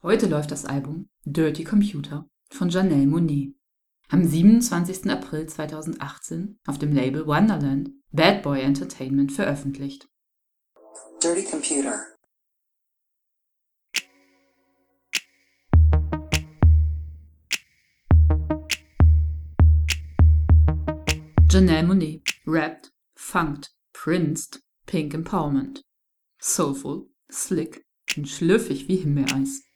Heute läuft das Album Dirty Computer von Janelle Monet. Am 27. April 2018 auf dem Label Wonderland Bad Boy Entertainment veröffentlicht. Dirty Computer. Janelle Monet rappt, funkt, prinzt, Pink Empowerment. Soulful, slick und schlürfig wie Himbeereis.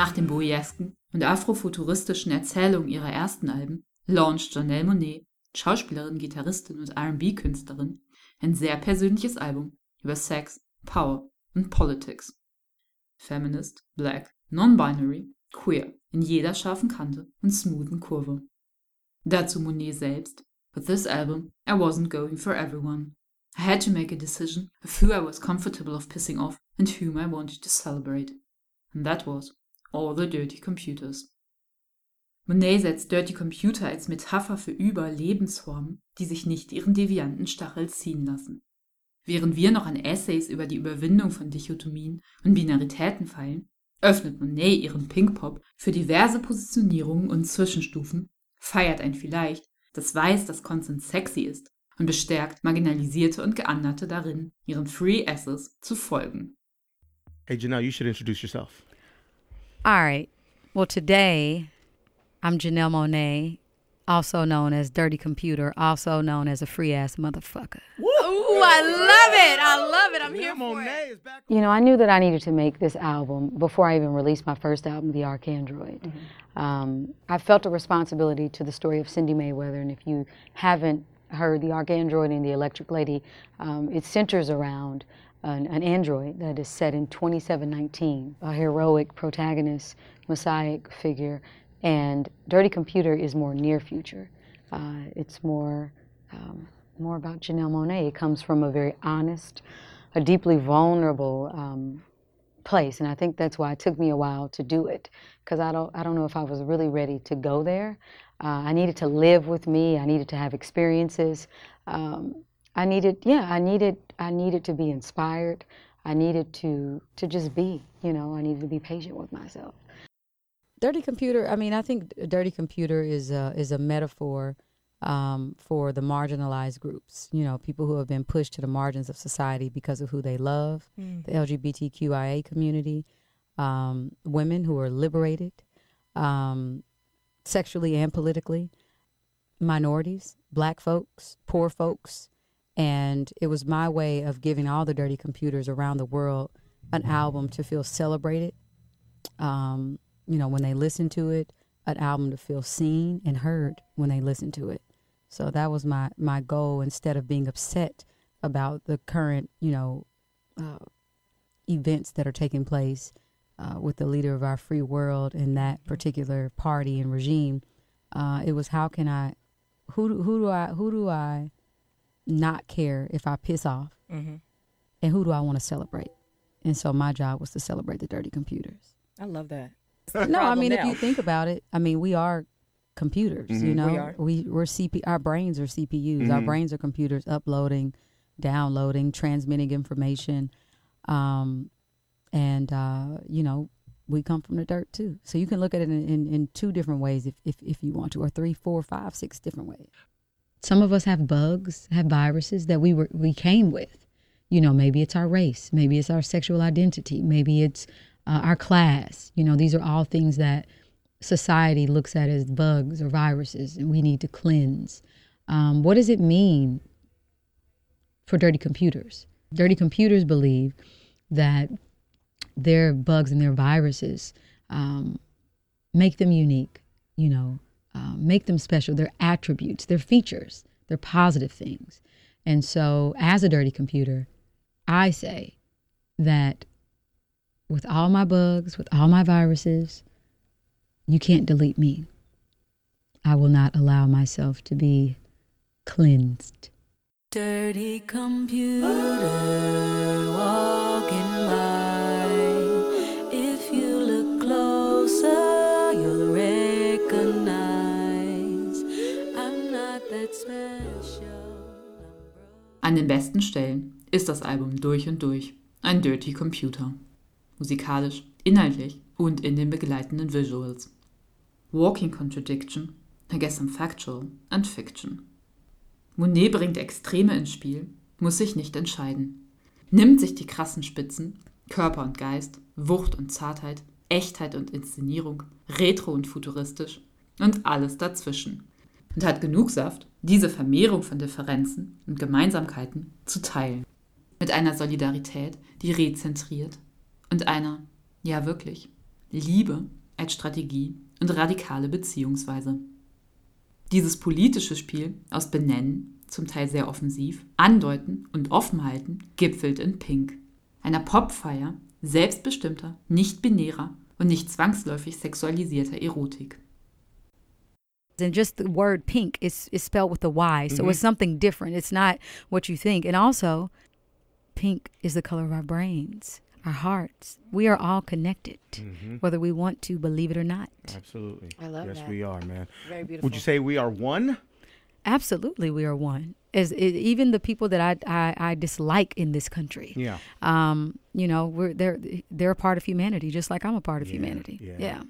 Nach den boyesken und afrofuturistischen Erzählungen ihrer ersten Alben launcht Janelle Monet, Schauspielerin, Gitarristin und R&B-Künstlerin, ein sehr persönliches Album über Sex, Power und Politics. Feminist, Black, Non-Binary, Queer in jeder scharfen Kante und smoothen Kurve. Dazu Monet selbst: With this album, I wasn't going for everyone. I had to make a decision of who I was comfortable of pissing off and whom I wanted to celebrate. And that was all the dirty computers. Monet setzt Dirty Computer als Metapher für Überlebensformen, die sich nicht ihren devianten Stachel ziehen lassen. Während wir noch an Essays über die Überwindung von Dichotomien und Binaritäten feilen, öffnet Monet ihren Pinkpop für diverse Positionierungen und Zwischenstufen, feiert ein Vielleicht, das weiß, dass Consent sexy ist und bestärkt Marginalisierte und Geanderte darin, ihren Free Asses zu folgen. Hey, Janelle, you should introduce yourself. All right. Well, today I'm Janelle Monáe, also known as Dirty Computer, also known as a free ass motherfucker. Ooh, I love it. I love it. I'm here for it. You know, I knew that I needed to make this album before I even released my first album, The ArchAndroid. Mm-hmm. Um, I felt a responsibility to the story of Cindi Mayweather, and if you haven't heard The ArchAndroid and The Electric Lady, um, it centers around an, an, android that is set in 2719, a heroic protagonist, messiah figure, and Dirty Computer is more near future. Uh, it's more um, more about Janelle Monáe. It comes from a very honest, a deeply vulnerable um, place, and I think that's why it took me a while to do it because I don't I don't know if I was really ready to go there. Uh, I needed to live with me. I needed to have experiences. Um, I needed, yeah, I needed, I needed to be inspired. I needed to to just be, you know, I needed to be patient with myself. Dirty computer. I mean, I think dirty computer is a, is a metaphor um, for the marginalized groups. You know, people who have been pushed to the margins of society because of who they love, mm. the LGBTQIA community, um, women who are liberated, um, sexually and politically, minorities, black folks, poor folks, and it was my way of giving all the dirty computers around the world an album to feel celebrated. Um, you know, when they listen to it, an album to feel seen and heard when they listen to it. So that was my my goal. Instead of being upset about the current, you know, uh, events that are taking place uh, with the leader of our free world and that particular party and regime, uh, it was how can I, who who do I who do I not care if I piss off? Mm-hmm. And who do I want to celebrate? And so my job was to celebrate the dirty computers. I love that. no, I mean, now. if you think about it, I mean, we are computers. Mm-hmm. You know, we are. We we're CP. Our brains are CPUs. Mm-hmm. Our brains are computers uploading, downloading, transmitting information, um, and uh, you know, we come from the dirt too. So you can look at it in, in, in two different ways if, if if you want to, or three, four, five, six different ways. Some of us have bugs, have viruses that we were we came with. You know, maybe it's our race, maybe it's our sexual identity, maybe it's uh, our class. You know, these are all things that society looks at as bugs or viruses, and we need to cleanse. Um, what does it mean for dirty computers? Dirty computers believe that their bugs and their viruses um, make them unique. You know, uh, make them special. Their attributes, their features, their positive things. And so, as a dirty computer, I say that with all my bugs, with all my viruses, you can't delete me. I will not allow myself to be cleansed. Dirty computer das Album durch und durch ein Dirty Computer. Musikalisch, inhaltlich und in den begleitenden Visuals. Walking Contradiction, I guess I'm factual and fiction. Monet bringt Extreme ins Spiel, muss sich nicht entscheiden. Nimmt sich die krassen Spitzen, Körper und Geist, Wucht und Zartheit, Echtheit und Inszenierung, retro und futuristisch und alles dazwischen. Und hat genug Saft, diese Vermehrung von Differenzen und Gemeinsamkeiten zu teilen. Mit einer Solidarität, die rezentriert und einer, ja wirklich, Liebe als Strategie und radikale Beziehungsweise. Dieses politische Spiel aus Benennen, zum Teil sehr offensiv, Andeuten und Offenhalten gipfelt in Pink, einer Popfeier selbstbestimmter, nicht binärer und nicht zwangsläufig sexualisierter Erotik. and just the word pink is is spelled with a Y, so mm-hmm. it's something different. It's not what you think. And also, pink is the color of our brains, our hearts. We are all connected, mm-hmm. whether we want to believe it or not. Absolutely. I love yes, that. Yes, we are, man. Very beautiful. Would you say we are one? Absolutely, we are one. As it, even the people that I, I, I dislike in this country, yeah, um, you know, we're they're they're a part of humanity, just like I'm a part of yeah, humanity. Yeah. yeah.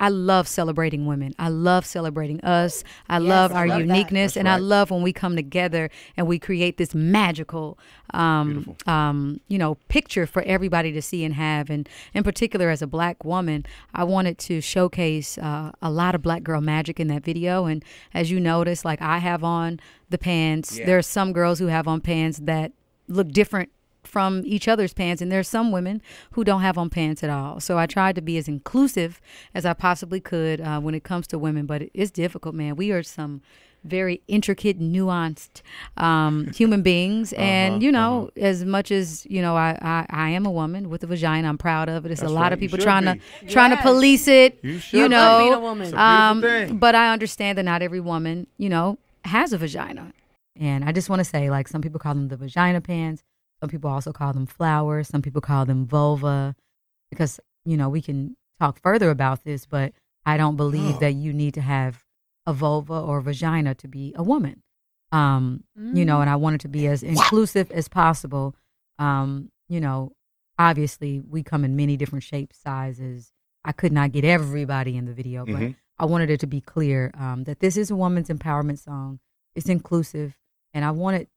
I love celebrating women. I love celebrating us. I yes, love our love uniqueness, and right. I love when we come together and we create this magical, um, um, you know, picture for everybody to see and have. And in particular, as a black woman, I wanted to showcase uh, a lot of black girl magic in that video. And as you notice, like I have on the pants. Yeah. There are some girls who have on pants that look different from each other's pants and there's some women who don't have on pants at all. So i tried to be as inclusive as i possibly could uh, when it comes to women but it's difficult man. We are some very intricate nuanced um, human beings uh-huh, and you know uh-huh. as much as you know I, I, I am a woman with a vagina i'm proud of it. It's a lot right. of people trying be. to trying to police it you, you know. Being a woman. um, but i understand that not every woman you know has a vagina. And i just want to say like some people call them the vagina pants some people also call them flowers. Some people call them vulva because, you know, we can talk further about this, but I don't believe oh. that you need to have a vulva or vagina to be a woman. Um, mm. You know, and I wanted to be as inclusive as possible. Um, you know, obviously we come in many different shapes, sizes. I could not get everybody in the video, but mm-hmm. I wanted it to be clear um, that this is a woman's empowerment song. It's inclusive, and I wanted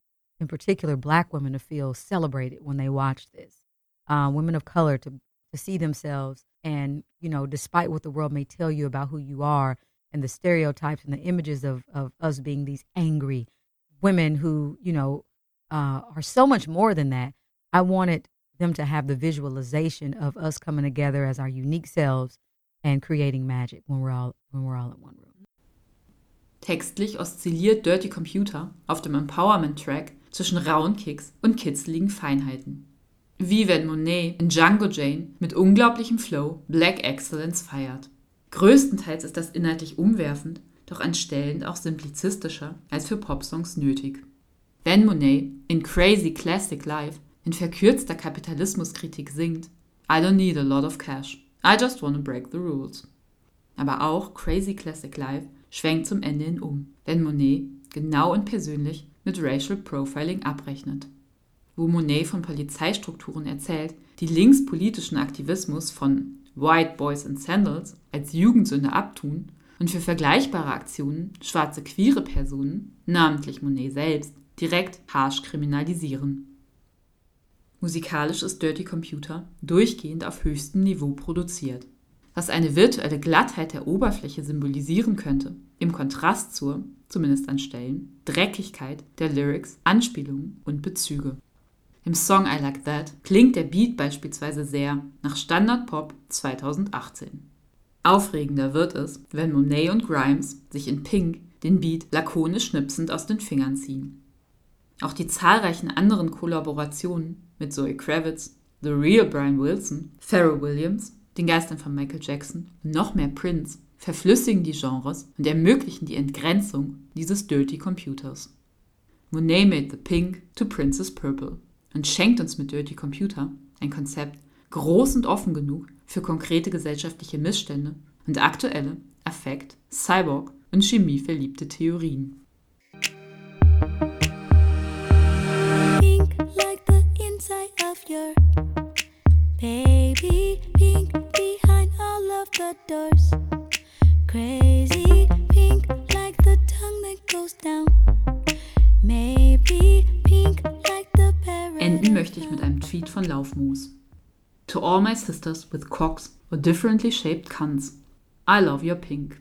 in particular black women to feel celebrated when they watch this. Uh, women of color to, to see themselves and you know despite what the world may tell you about who you are and the stereotypes and the images of, of us being these angry women who you know uh, are so much more than that i wanted them to have the visualization of us coming together as our unique selves and creating magic when we're all when we're all in one room. Textlich oszilliert Dirty Computer auf dem Empowerment-Track zwischen rauen Kicks und kitzeligen Feinheiten. Wie wenn Monet in Django Jane mit unglaublichem Flow Black Excellence feiert. Größtenteils ist das inhaltlich umwerfend, doch an Stellen auch simplizistischer als für Popsongs nötig. Wenn Monet in Crazy Classic Life in verkürzter Kapitalismuskritik singt, I don't need a lot of cash, I just wanna break the rules. Aber auch Crazy Classic Life schwenkt zum Ende hin um, wenn Monet genau und persönlich mit Racial Profiling abrechnet. Wo Monet von Polizeistrukturen erzählt, die linkspolitischen Aktivismus von White Boys in Sandals als Jugendsünde abtun und für vergleichbare Aktionen schwarze queere Personen, namentlich Monet selbst, direkt harsch kriminalisieren. Musikalisch ist Dirty Computer durchgehend auf höchstem Niveau produziert was eine virtuelle Glattheit der Oberfläche symbolisieren könnte, im Kontrast zur, zumindest an Stellen, Dreckigkeit der Lyrics, Anspielungen und Bezüge. Im Song I Like That klingt der Beat beispielsweise sehr nach Standard Pop 2018. Aufregender wird es, wenn Monet und Grimes sich in Pink den Beat lakonisch schnipsend aus den Fingern ziehen. Auch die zahlreichen anderen Kollaborationen mit Zoe Kravitz, The Real Brian Wilson, Pharrell Williams den Geistern von Michael Jackson und noch mehr Prince verflüssigen die Genres und ermöglichen die Entgrenzung dieses Dirty Computers. Monet made the pink to Princess Purple und schenkt uns mit Dirty Computer ein Konzept groß und offen genug für konkrete gesellschaftliche Missstände und aktuelle, Affekt, Cyborg und Chemie verliebte Theorien. inside of your baby the doors. Crazy pink like the tongue that goes down. Maybe pink like the parrot. Enden möchte ich mit einem Tweet von Laufmoos. To all my sisters with cocks or differently shaped cunts, I love your pink.